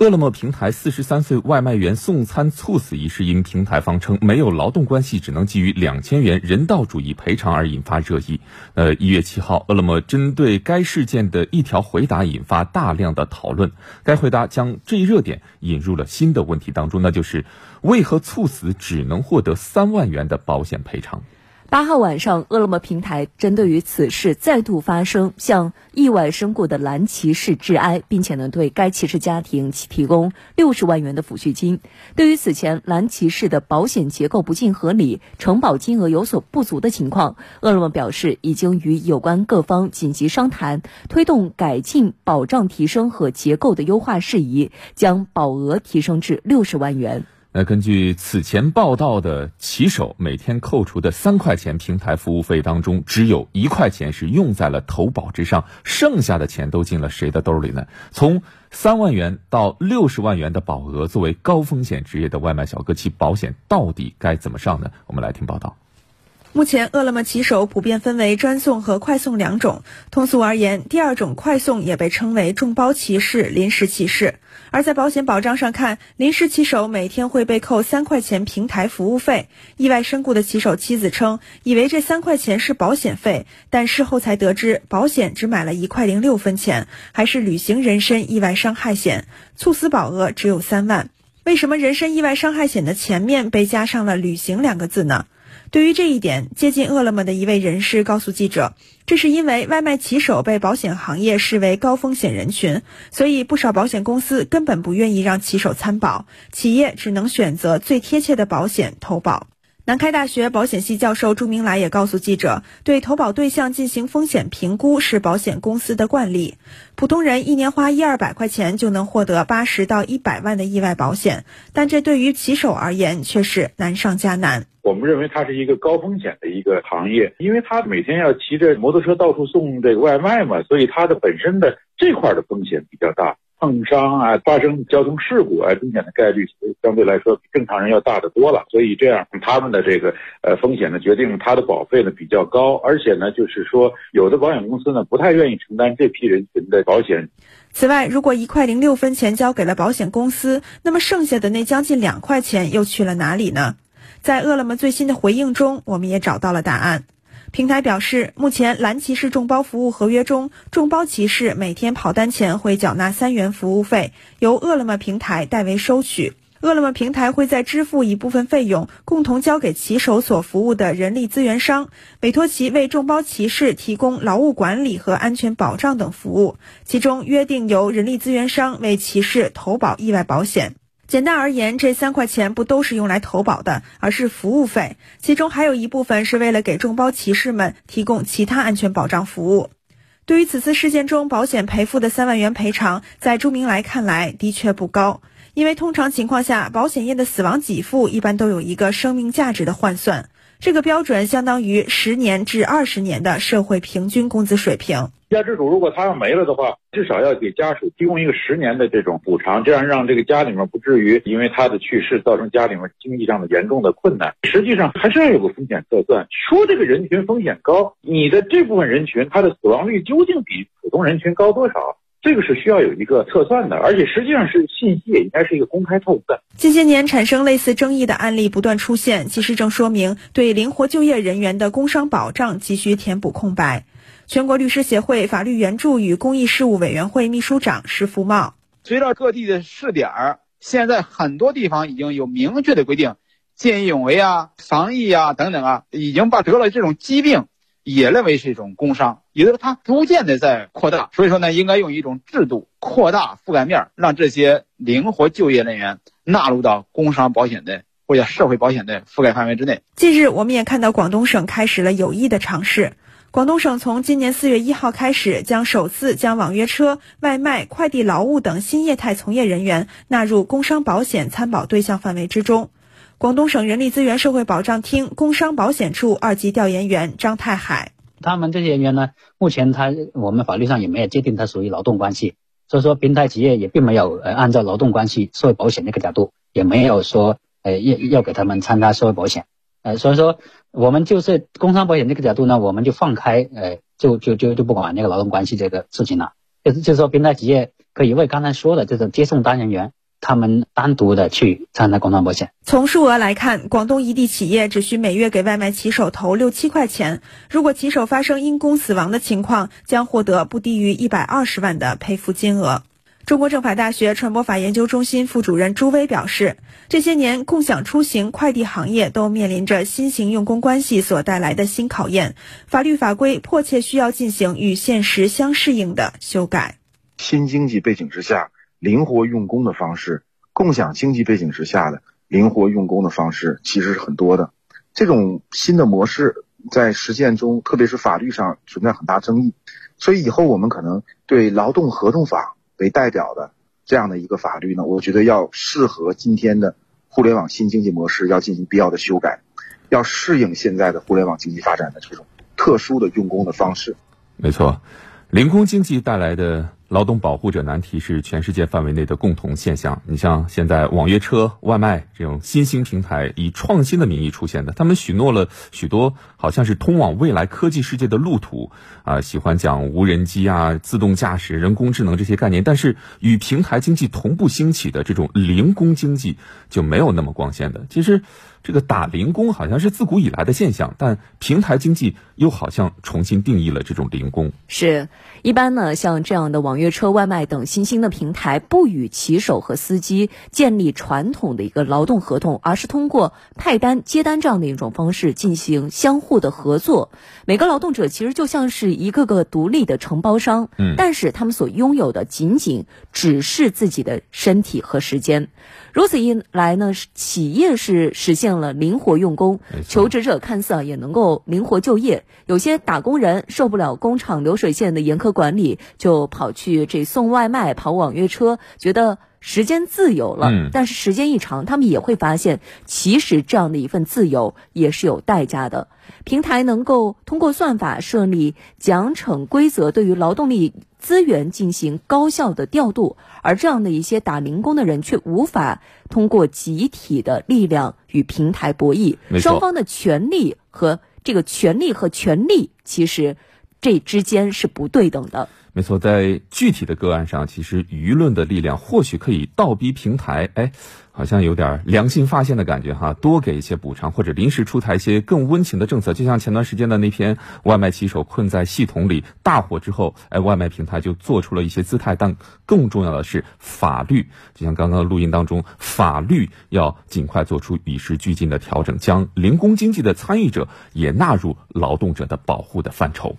饿了么平台四十三岁外卖员送餐猝死一事，因平台方称没有劳动关系，只能给予两千元人道主义赔偿而引发热议。呃，一月七号，饿了么针对该事件的一条回答引发大量的讨论。该回答将这一热点引入了新的问题当中，那就是为何猝死只能获得三万元的保险赔偿？八号晚上，饿了么平台针对于此事再度发声，向意外身故的蓝骑士致哀，并且呢对该骑士家庭提供六十万元的抚恤金。对于此前蓝骑士的保险结构不尽合理、承保金额有所不足的情况，饿了么表示已经与有关各方紧急商谈，推动改进保障提升和结构的优化事宜，将保额提升至六十万元。那根据此前报道的骑手每天扣除的三块钱平台服务费当中，只有一块钱是用在了投保之上，剩下的钱都进了谁的兜里呢？从三万元到六十万元的保额，作为高风险职业的外卖小哥，其保险到底该怎么上呢？我们来听报道。目前，饿了么骑手普遍分为专送和快送两种。通俗而言，第二种快送也被称为众包骑士、临时骑士。而在保险保障上看，临时骑手每天会被扣三块钱平台服务费。意外身故的骑手妻子称，以为这三块钱是保险费，但事后才得知，保险只买了一块零六分钱，还是旅行人身意外伤害险，猝死保额只有三万。为什么人身意外伤害险的前面被加上了“旅行”两个字呢？对于这一点，接近饿了么的一位人士告诉记者，这是因为外卖骑手被保险行业视为高风险人群，所以不少保险公司根本不愿意让骑手参保，企业只能选择最贴切的保险投保。南开大学保险系教授朱明来也告诉记者，对投保对象进行风险评估是保险公司的惯例。普通人一年花一二百块钱就能获得八十到一百万的意外保险，但这对于骑手而言却是难上加难。我们认为它是一个高风险的一个行业，因为他每天要骑着摩托车到处送这个外卖嘛，所以它的本身的这块的风险比较大。碰伤啊，发生交通事故啊，风险的概率相对来说比正常人要大得多了。所以这样，他们的这个呃风险呢，决定他的保费呢比较高，而且呢，就是说有的保险公司呢不太愿意承担这批人群的保险。此外，如果一块零六分钱交给了保险公司，那么剩下的那将近两块钱又去了哪里呢？在饿了么最新的回应中，我们也找到了答案。平台表示，目前蓝骑士众包服务合约中，众包骑士每天跑单前会缴纳三元服务费，由饿了么平台代为收取。饿了么平台会再支付一部分费用，共同交给骑手所服务的人力资源商，委托其为众包骑士提供劳务管理和安全保障等服务，其中约定由人力资源商为骑士投保意外保险。简单而言，这三块钱不都是用来投保的，而是服务费，其中还有一部分是为了给众包骑士们提供其他安全保障服务。对于此次事件中保险赔付的三万元赔偿，在朱明来看来的确不高，因为通常情况下，保险业的死亡给付一般都有一个生命价值的换算，这个标准相当于十年至二十年的社会平均工资水平。家之主如果他要没了的话，至少要给家属提供一个十年的这种补偿，这样让这个家里面不至于因为他的去世造成家里面经济上的严重的困难。实际上还是要有个风险测算，说这个人群风险高，你的这部分人群他的死亡率究竟比普通人群高多少？这个是需要有一个测算的，而且实际上是信息也应该是一个公开透明的。近些年产生类似争议的案例不断出现，其实正说明对灵活就业人员的工伤保障急需填补空白。全国律师协会法律援助与公益事务委员会秘书长石福茂：随着各地的试点儿，现在很多地方已经有明确的规定，见义勇为啊、防疫啊等等啊，已经把得了这种疾病也认为是一种工伤，也就是它逐渐的在扩大。所以说呢，应该用一种制度扩大覆盖面，让这些灵活就业人员纳入到工伤保险的或者社会保险的覆盖范围之内。近日，我们也看到广东省开始了有益的尝试。广东省从今年四月一号开始，将首次将网约车、外卖、快递劳务等新业态从业人员纳入工伤保险参保对象范围之中。广东省人力资源社会保障厅工伤保险处二级调研员张太海：他们这些人员呢，目前他我们法律上也没有界定他属于劳动关系，所以说平台企业也并没有呃按照劳动关系社会保险那个角度，也没有说呃要要给他们参加社会保险。呃，所以说我们就是工伤保险这个角度呢，我们就放开，呃，就就就就不管那个劳动关系这个事情了。就是就是说，平台企业可。以为刚才说的这种接送单人员。他们单独的去参加工伤保险。从数额来看，广东一地企业只需每月给外卖骑手投六七块钱，如果骑手发生因公死亡的情况，将获得不低于一百二十万的赔付金额。中国政法大学传播法研究中心副主任朱威表示，这些年共享出行、快递行业都面临着新型用工关系所带来的新考验，法律法规迫切需要进行与现实相适应的修改。新经济背景之下。灵活用工的方式，共享经济背景之下的灵活用工的方式其实是很多的。这种新的模式在实践中，特别是法律上存在很大争议。所以以后我们可能对劳动合同法为代表的这样的一个法律呢，我觉得要适合今天的互联网新经济模式，要进行必要的修改，要适应现在的互联网经济发展的这种特殊的用工的方式。没错，零工经济带来的。劳动保护者难题是全世界范围内的共同现象。你像现在网约车、外卖这种新兴平台，以创新的名义出现的，他们许诺了许多，好像是通往未来科技世界的路途啊，喜欢讲无人机啊、自动驾驶、人工智能这些概念。但是与平台经济同步兴起的这种零工经济就没有那么光鲜的。其实。这个打零工好像是自古以来的现象，但平台经济又好像重新定义了这种零工。是，一般呢，像这样的网约车、外卖等新兴的平台，不与骑手和司机建立传统的一个劳动合同，而是通过派单、接单这样的一种方式进行相互的合作。每个劳动者其实就像是一个个独立的承包商，嗯，但是他们所拥有的仅仅只是自己的身体和时间。如此一来呢，企业是实现了灵活用工，求职者看似啊也能够灵活就业。有些打工人受不了工厂流水线的严苛管理，就跑去这送外卖、跑网约车，觉得时间自由了。但是时间一长，他们也会发现，其实这样的一份自由也是有代价的。平台能够通过算法设立奖惩规则，对于劳动力资源进行高效的调度，而这样的一些打零工的人却无法通过集体的力量与平台博弈。双方的权利和这个权利和权利，其实这之间是不对等的。没错，在具体的个案上，其实舆论的力量或许可以倒逼平台，哎，好像有点良心发现的感觉哈，多给一些补偿或者临时出台一些更温情的政策。就像前段时间的那篇外卖骑手困在系统里大火之后，哎，外卖平台就做出了一些姿态。但更重要的是法律，就像刚刚录音当中，法律要尽快做出与时俱进的调整，将零工经济的参与者也纳入劳动者的保护的范畴。